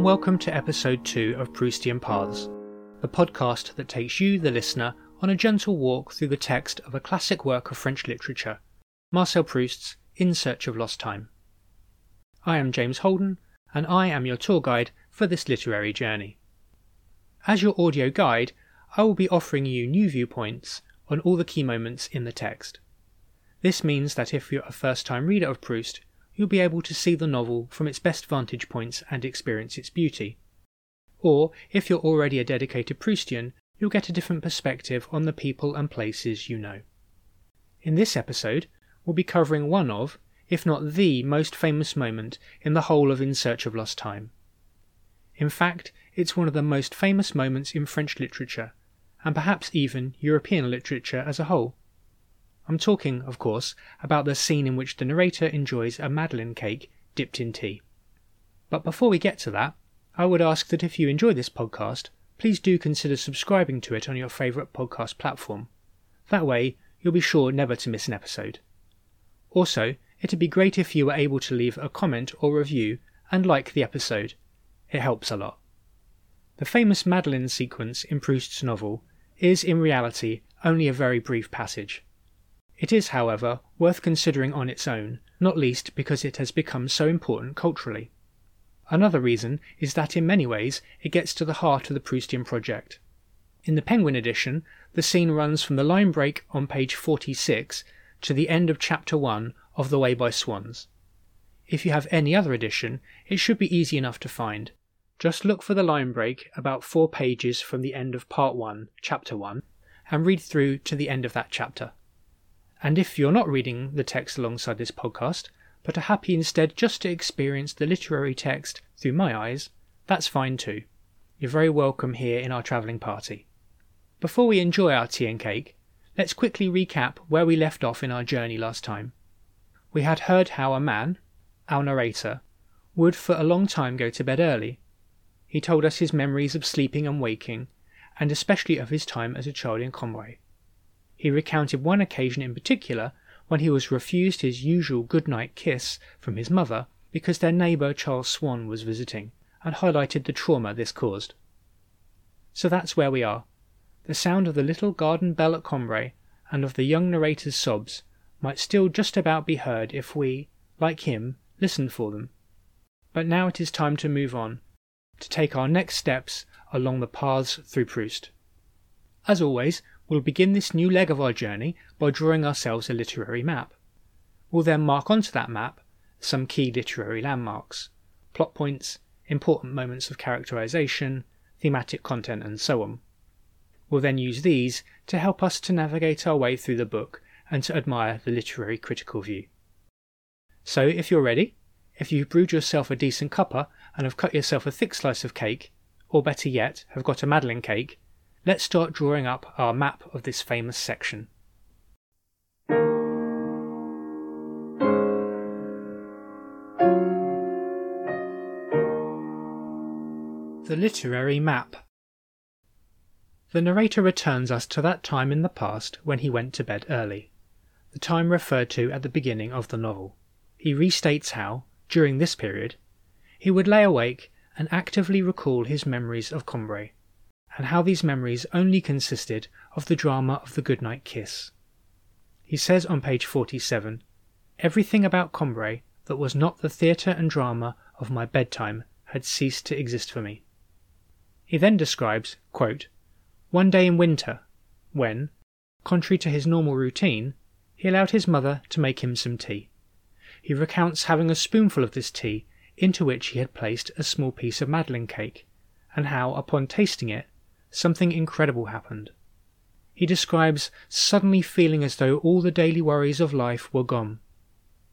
and welcome to episode 2 of Proustian Paths, the podcast that takes you, the listener, on a gentle walk through the text of a classic work of French literature, Marcel Proust's In Search of Lost Time. I am James Holden, and I am your tour guide for this literary journey. As your audio guide, I will be offering you new viewpoints on all the key moments in the text. This means that if you're a first time reader of Proust, you'll be able to see the novel from its best vantage points and experience its beauty. Or, if you're already a dedicated Proustian, you'll get a different perspective on the people and places you know. In this episode, we'll be covering one of, if not the most famous moment in the whole of In Search of Lost Time. In fact, it's one of the most famous moments in French literature, and perhaps even European literature as a whole. I'm talking, of course, about the scene in which the narrator enjoys a Madeleine cake dipped in tea. But before we get to that, I would ask that if you enjoy this podcast, please do consider subscribing to it on your favourite podcast platform. That way, you'll be sure never to miss an episode. Also, it'd be great if you were able to leave a comment or review and like the episode. It helps a lot. The famous Madeleine sequence in Proust's novel is in reality only a very brief passage. It is, however, worth considering on its own, not least because it has become so important culturally. Another reason is that in many ways it gets to the heart of the Proustian project. In the Penguin edition, the scene runs from the line break on page 46 to the end of chapter 1 of The Way by Swann's. If you have any other edition, it should be easy enough to find. Just look for the line break about four pages from the end of part 1, chapter 1, and read through to the end of that chapter. And if you're not reading the text alongside this podcast, but are happy instead just to experience the literary text through my eyes, that's fine too. You're very welcome here in our travelling party. Before we enjoy our tea and cake, let's quickly recap where we left off in our journey last time. We had heard how a man, our narrator, would for a long time go to bed early. He told us his memories of sleeping and waking, and especially of his time as a child in Combray. He recounted one occasion in particular when he was refused his usual good night kiss from his mother because their neighbour Charles Swann was visiting, and highlighted the trauma this caused. So that's where we are. The sound of the little garden bell at Combray and of the young narrator's sobs might still just about be heard if we, like him, listened for them. But now it is time to move on, to take our next steps along the paths through Proust. As always, We'll begin this new leg of our journey by drawing ourselves a literary map. We'll then mark onto that map some key literary landmarks, plot points, important moments of characterization, thematic content, and so on. We'll then use these to help us to navigate our way through the book and to admire the literary critical view. So, if you're ready, if you've brewed yourself a decent cuppa and have cut yourself a thick slice of cake, or better yet, have got a Madeleine cake, Let's start drawing up our map of this famous section. The Literary Map The narrator returns us to that time in the past when he went to bed early, the time referred to at the beginning of the novel. He restates how, during this period, he would lay awake and actively recall his memories of Combray and how these memories only consisted of the drama of the goodnight kiss. He says on page 47 Everything about Combray that was not the theatre and drama of my bedtime had ceased to exist for me. He then describes, quote, one day in winter, when, contrary to his normal routine, he allowed his mother to make him some tea. He recounts having a spoonful of this tea into which he had placed a small piece of Madeleine cake, and how, upon tasting it, something incredible happened. He describes suddenly feeling as though all the daily worries of life were gone.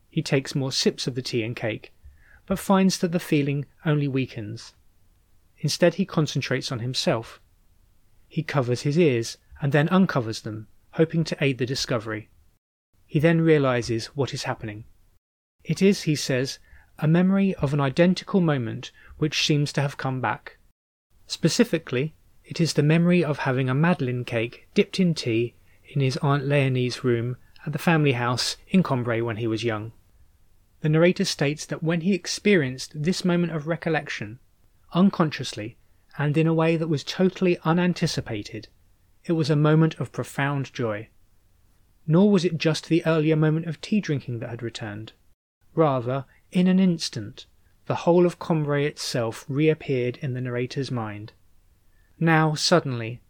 He takes more sips of the tea and cake, but finds that the feeling only weakens. Instead, he concentrates on himself. He covers his ears and then uncovers them, hoping to aid the discovery. He then realizes what is happening. It is, he says, a memory of an identical moment which seems to have come back. Specifically, it is the memory of having a Madeleine cake dipped in tea in his Aunt Leonie's room at the family house in Combray when he was young. the narrator states that when he experienced this moment of recollection, unconsciously and in a way that was totally unanticipated, it was a moment of profound joy. Nor was it just the earlier moment of tea drinking that had returned. Rather, in an instant, the whole of Combray itself reappeared in the narrator's mind. Now, suddenly,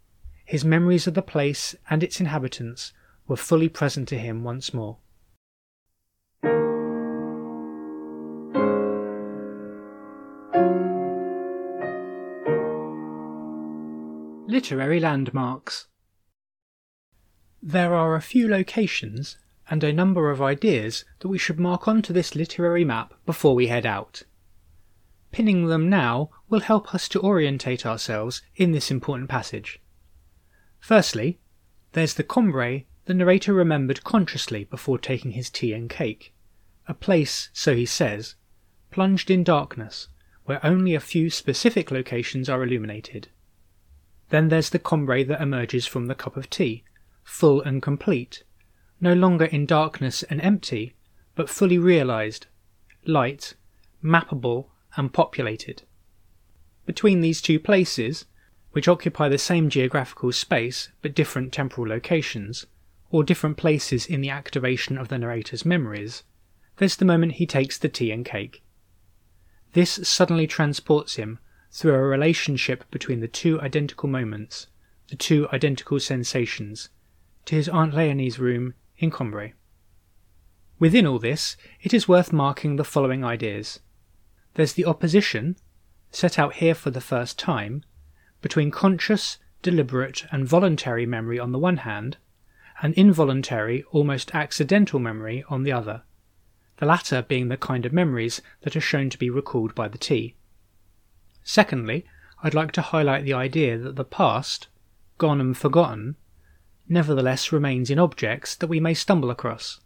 his memories of the place and its inhabitants were fully present to him once more. Literary landmarks. There are a few locations and a number of ideas that we should mark onto this literary map before we head out. Pinning them now will help us to orientate ourselves in this important passage. Firstly, there's the Combray the narrator remembered consciously before taking his tea and cake, a place, so he says, plunged in darkness, where only a few specific locations are illuminated. Then there's the Combray that emerges from the cup of tea, full and complete, no longer in darkness and empty, but fully realized, light, mappable, and populated. Between these two places, which occupy the same geographical space but different temporal locations, or different places in the activation of the narrator's memories, there's the moment he takes the tea and cake. This suddenly transports him through a relationship between the two identical moments, the two identical sensations, to his Aunt Leonie's room in Combray. Within all this, it is worth marking the following ideas. There's the opposition, set out here for the first time, between conscious, deliberate, and voluntary memory on the one hand, and involuntary, almost accidental memory on the other, the latter being the kind of memories that are shown to be recalled by the tea. Secondly, I'd like to highlight the idea that the past, gone and forgotten, nevertheless remains in objects that we may stumble across.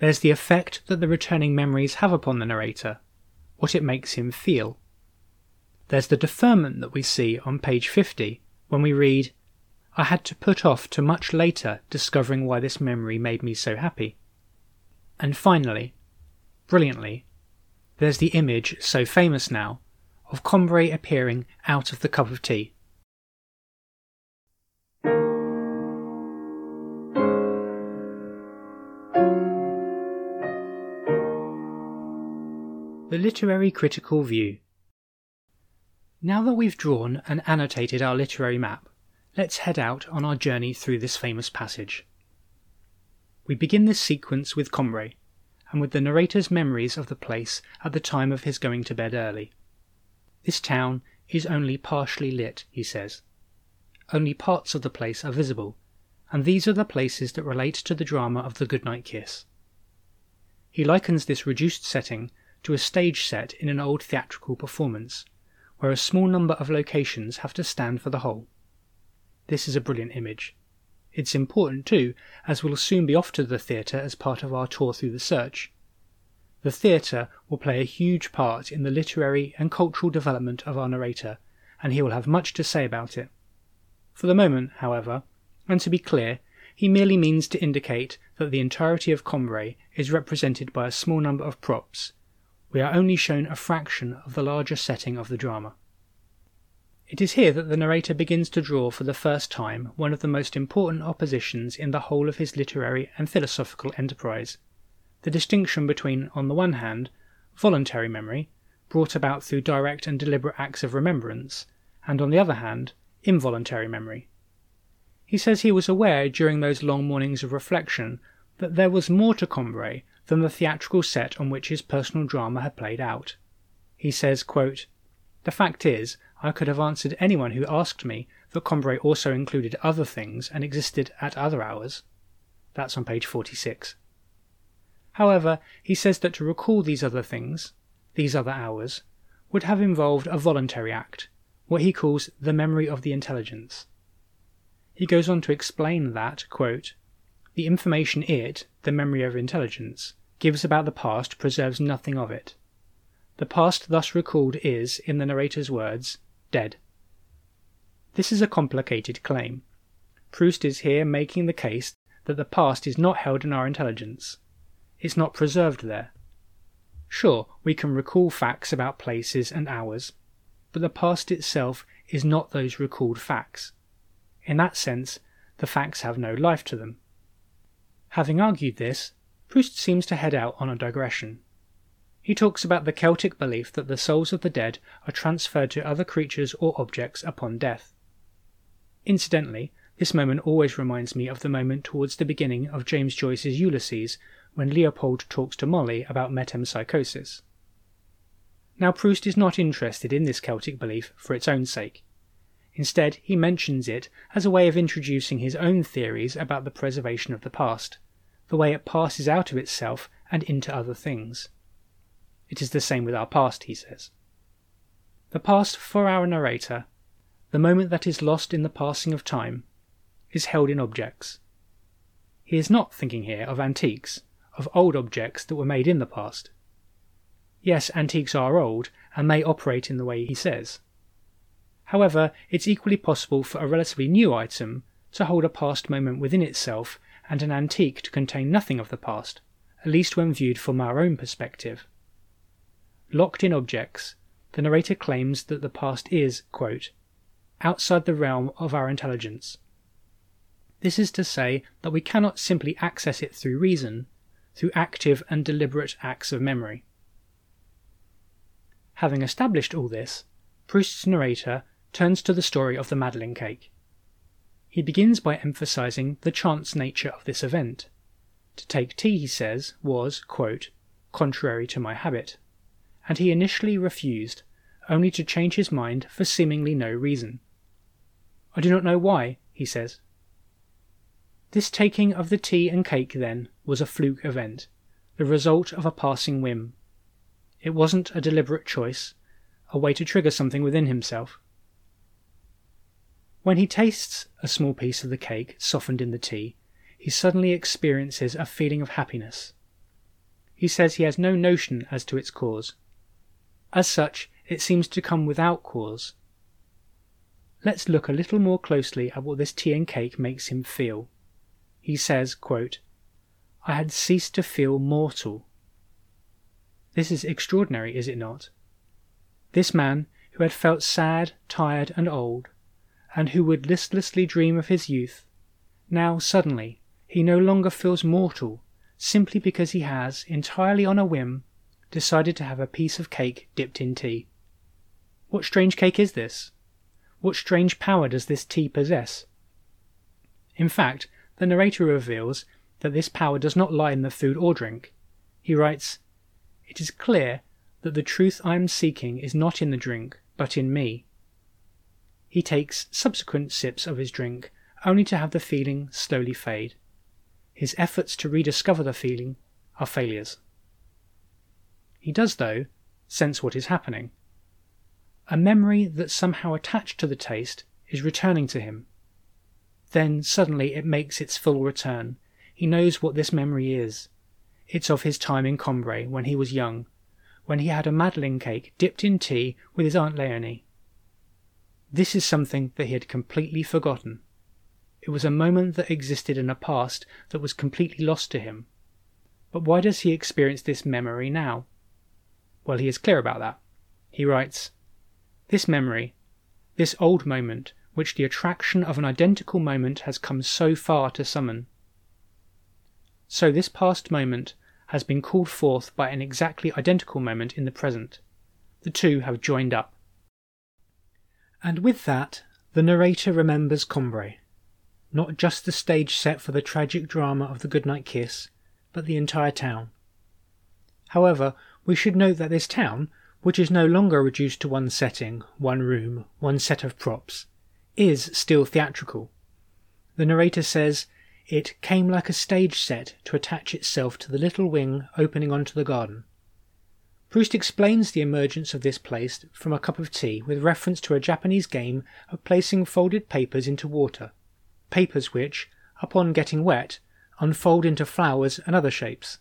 There's the effect that the returning memories have upon the narrator, what it makes him feel. There's the deferment that we see on page 50 when we read, I had to put off to much later discovering why this memory made me so happy. And finally, brilliantly, there's the image, so famous now, of Combray appearing out of the cup of tea. The Literary Critical View Now that we've drawn and annotated our literary map, let's head out on our journey through this famous passage. We begin this sequence with Combray, and with the narrator's memories of the place at the time of his going to bed early. This town is only partially lit, he says. Only parts of the place are visible, and these are the places that relate to the drama of the goodnight kiss. He likens this reduced setting to a stage set in an old theatrical performance, where a small number of locations have to stand for the whole. This is a brilliant image. It's important too, as we'll soon be off to the theatre as part of our tour through the search. The theatre will play a huge part in the literary and cultural development of our narrator, and he will have much to say about it. For the moment, however, and to be clear, he merely means to indicate that the entirety of Combray is represented by a small number of props, we are only shown a fraction of the larger setting of the drama. It is here that the narrator begins to draw for the first time one of the most important oppositions in the whole of his literary and philosophical enterprise the distinction between, on the one hand, voluntary memory, brought about through direct and deliberate acts of remembrance, and on the other hand, involuntary memory. He says he was aware during those long mornings of reflection that there was more to Combray than the theatrical set on which his personal drama had played out. He says, quote, The fact is, I could have answered anyone who asked me that Combray also included other things and existed at other hours. That's on page 46. However, he says that to recall these other things, these other hours, would have involved a voluntary act, what he calls the memory of the intelligence. He goes on to explain that, quote, the information it, the memory of intelligence, gives about the past preserves nothing of it. The past thus recalled is, in the narrator's words, dead. This is a complicated claim. Proust is here making the case that the past is not held in our intelligence. It's not preserved there. Sure, we can recall facts about places and hours, but the past itself is not those recalled facts. In that sense, the facts have no life to them. Having argued this, Proust seems to head out on a digression. He talks about the Celtic belief that the souls of the dead are transferred to other creatures or objects upon death. Incidentally, this moment always reminds me of the moment towards the beginning of James Joyce's Ulysses when Leopold talks to Molly about metempsychosis. Now, Proust is not interested in this Celtic belief for its own sake. Instead, he mentions it as a way of introducing his own theories about the preservation of the past, the way it passes out of itself and into other things. It is the same with our past, he says. The past for our narrator, the moment that is lost in the passing of time, is held in objects. He is not thinking here of antiques, of old objects that were made in the past. Yes, antiques are old and may operate in the way he says. However, it's equally possible for a relatively new item to hold a past moment within itself and an antique to contain nothing of the past, at least when viewed from our own perspective. Locked in objects, the narrator claims that the past is, quote, outside the realm of our intelligence. This is to say that we cannot simply access it through reason, through active and deliberate acts of memory. Having established all this, Proust's narrator turns to the story of the Madeleine cake. He begins by emphasizing the chance nature of this event. To take tea, he says, was, quote, contrary to my habit, and he initially refused, only to change his mind for seemingly no reason. I do not know why, he says. This taking of the tea and cake, then, was a fluke event, the result of a passing whim. It wasn't a deliberate choice, a way to trigger something within himself. When he tastes a small piece of the cake softened in the tea, he suddenly experiences a feeling of happiness. He says he has no notion as to its cause. As such, it seems to come without cause. Let's look a little more closely at what this tea and cake makes him feel. He says, quote, I had ceased to feel mortal. This is extraordinary, is it not? This man, who had felt sad, tired, and old, and who would listlessly dream of his youth, now suddenly he no longer feels mortal simply because he has, entirely on a whim, decided to have a piece of cake dipped in tea. What strange cake is this? What strange power does this tea possess? In fact, the narrator reveals that this power does not lie in the food or drink. He writes, It is clear that the truth I am seeking is not in the drink, but in me. He takes subsequent sips of his drink, only to have the feeling slowly fade. His efforts to rediscover the feeling are failures. He does, though, sense what is happening. A memory that somehow attached to the taste is returning to him. Then suddenly it makes its full return, he knows what this memory is. It's of his time in Combray when he was young, when he had a Madeleine cake dipped in tea with his Aunt Leonie. This is something that he had completely forgotten. It was a moment that existed in a past that was completely lost to him. But why does he experience this memory now? Well, he is clear about that. He writes This memory, this old moment, which the attraction of an identical moment has come so far to summon, so this past moment has been called forth by an exactly identical moment in the present. The two have joined up. And with that, the narrator remembers Combray. Not just the stage set for the tragic drama of the goodnight kiss, but the entire town. However, we should note that this town, which is no longer reduced to one setting, one room, one set of props, is still theatrical. The narrator says it came like a stage set to attach itself to the little wing opening onto the garden. Proust explains the emergence of this place from a cup of tea with reference to a Japanese game of placing folded papers into water, papers which, upon getting wet, unfold into flowers and other shapes.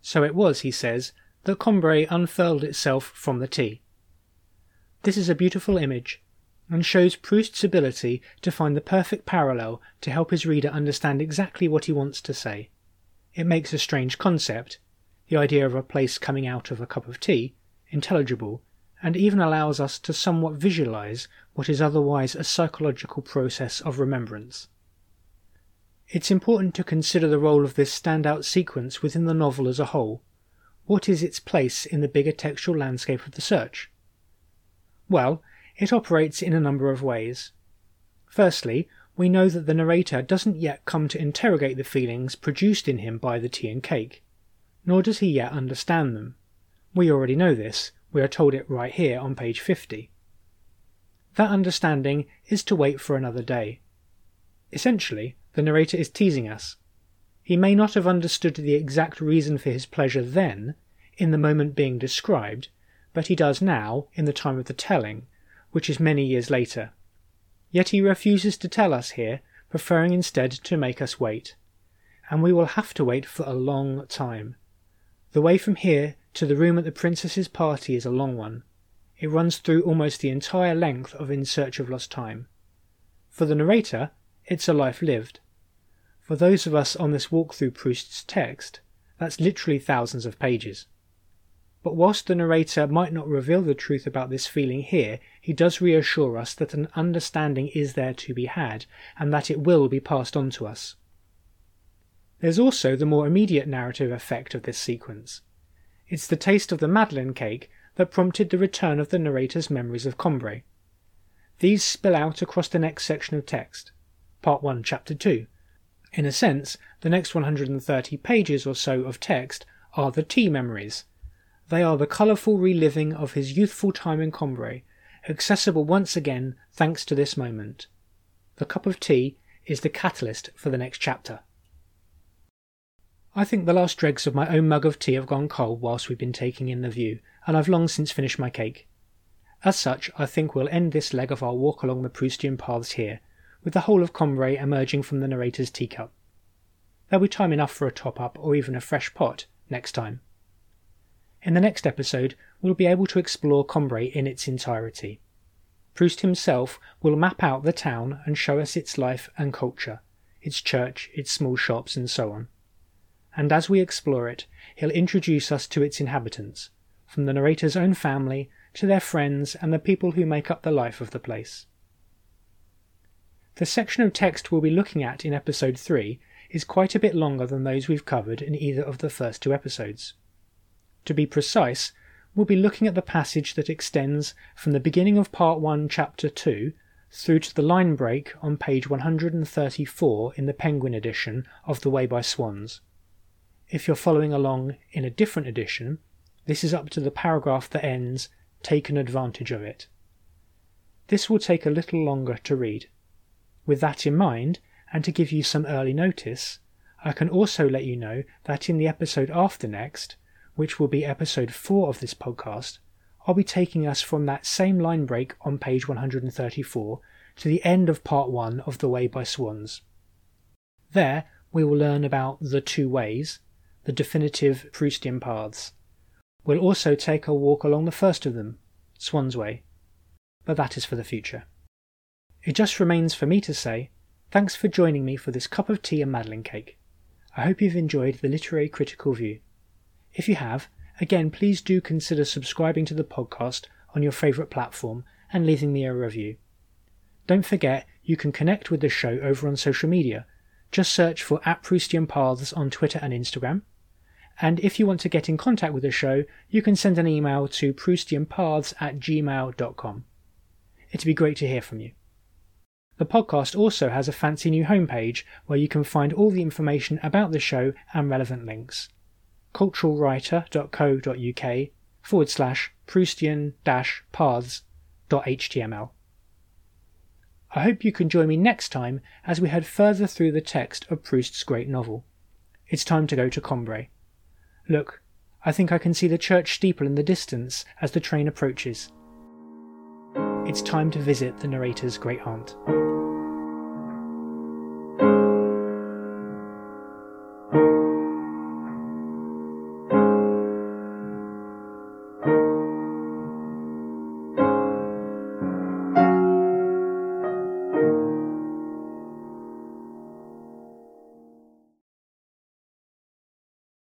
So it was, he says, that Combray unfurled itself from the tea. This is a beautiful image, and shows Proust's ability to find the perfect parallel to help his reader understand exactly what he wants to say. It makes a strange concept, the idea of a place coming out of a cup of tea, intelligible, and even allows us to somewhat visualize what is otherwise a psychological process of remembrance. It's important to consider the role of this standout sequence within the novel as a whole. What is its place in the bigger textual landscape of the search? Well, it operates in a number of ways. Firstly, we know that the narrator doesn't yet come to interrogate the feelings produced in him by the tea and cake, nor does he yet understand them. We already know this, we are told it right here on page 50. That understanding is to wait for another day. Essentially, the narrator is teasing us. He may not have understood the exact reason for his pleasure then, in the moment being described, but he does now, in the time of the telling, which is many years later. Yet he refuses to tell us here, preferring instead to make us wait. And we will have to wait for a long time. The way from here to the room at the princess's party is a long one. It runs through almost the entire length of In Search of Lost Time. For the narrator, it's a life lived. For those of us on this walk through Proust's text, that's literally thousands of pages. But whilst the narrator might not reveal the truth about this feeling here, he does reassure us that an understanding is there to be had, and that it will be passed on to us. There's also the more immediate narrative effect of this sequence. It's the taste of the Madeleine cake that prompted the return of the narrator's memories of Combray. These spill out across the next section of text, Part 1, Chapter 2. In a sense, the next 130 pages or so of text are the tea memories, they are the colourful reliving of his youthful time in Combray, accessible once again thanks to this moment. The cup of tea is the catalyst for the next chapter. I think the last dregs of my own mug of tea have gone cold whilst we've been taking in the view, and I've long since finished my cake. As such, I think we'll end this leg of our walk along the Proustian paths here, with the whole of Combray emerging from the narrator's teacup. There'll be time enough for a top up or even a fresh pot next time. In the next episode, we'll be able to explore Combray in its entirety. Proust himself will map out the town and show us its life and culture, its church, its small shops, and so on. And as we explore it, he'll introduce us to its inhabitants, from the narrator's own family to their friends and the people who make up the life of the place. The section of text we'll be looking at in episode 3 is quite a bit longer than those we've covered in either of the first two episodes. To be precise, we'll be looking at the passage that extends from the beginning of Part 1, Chapter 2, through to the line break on page 134 in the Penguin edition of The Way by Swann's. If you're following along in a different edition, this is up to the paragraph that ends, Taken advantage of it. This will take a little longer to read. With that in mind, and to give you some early notice, I can also let you know that in the episode after next, which will be episode 4 of this podcast, I'll be taking us from that same line break on page 134 to the end of part 1 of The Way by Swann's. There, we will learn about the two ways, the definitive Proustian paths. We'll also take a walk along the first of them, Swann's Way. But that is for the future. It just remains for me to say, thanks for joining me for this cup of tea and Madeleine cake. I hope you've enjoyed the literary critical view. If you have, again, please do consider subscribing to the podcast on your favourite platform and leaving me a review. Don't forget, you can connect with the show over on social media. Just search for at Proustian Paths on Twitter and Instagram. And if you want to get in contact with the show, you can send an email to proustianpaths at gmail.com. It'd be great to hear from you. The podcast also has a fancy new homepage where you can find all the information about the show and relevant links culturalwriter.co.uk forward slash Proustian dash paths.html. I hope you can join me next time as we head further through the text of Proust's great novel. It's time to go to Combray. Look, I think I can see the church steeple in the distance as the train approaches. It's time to visit the narrator's great aunt.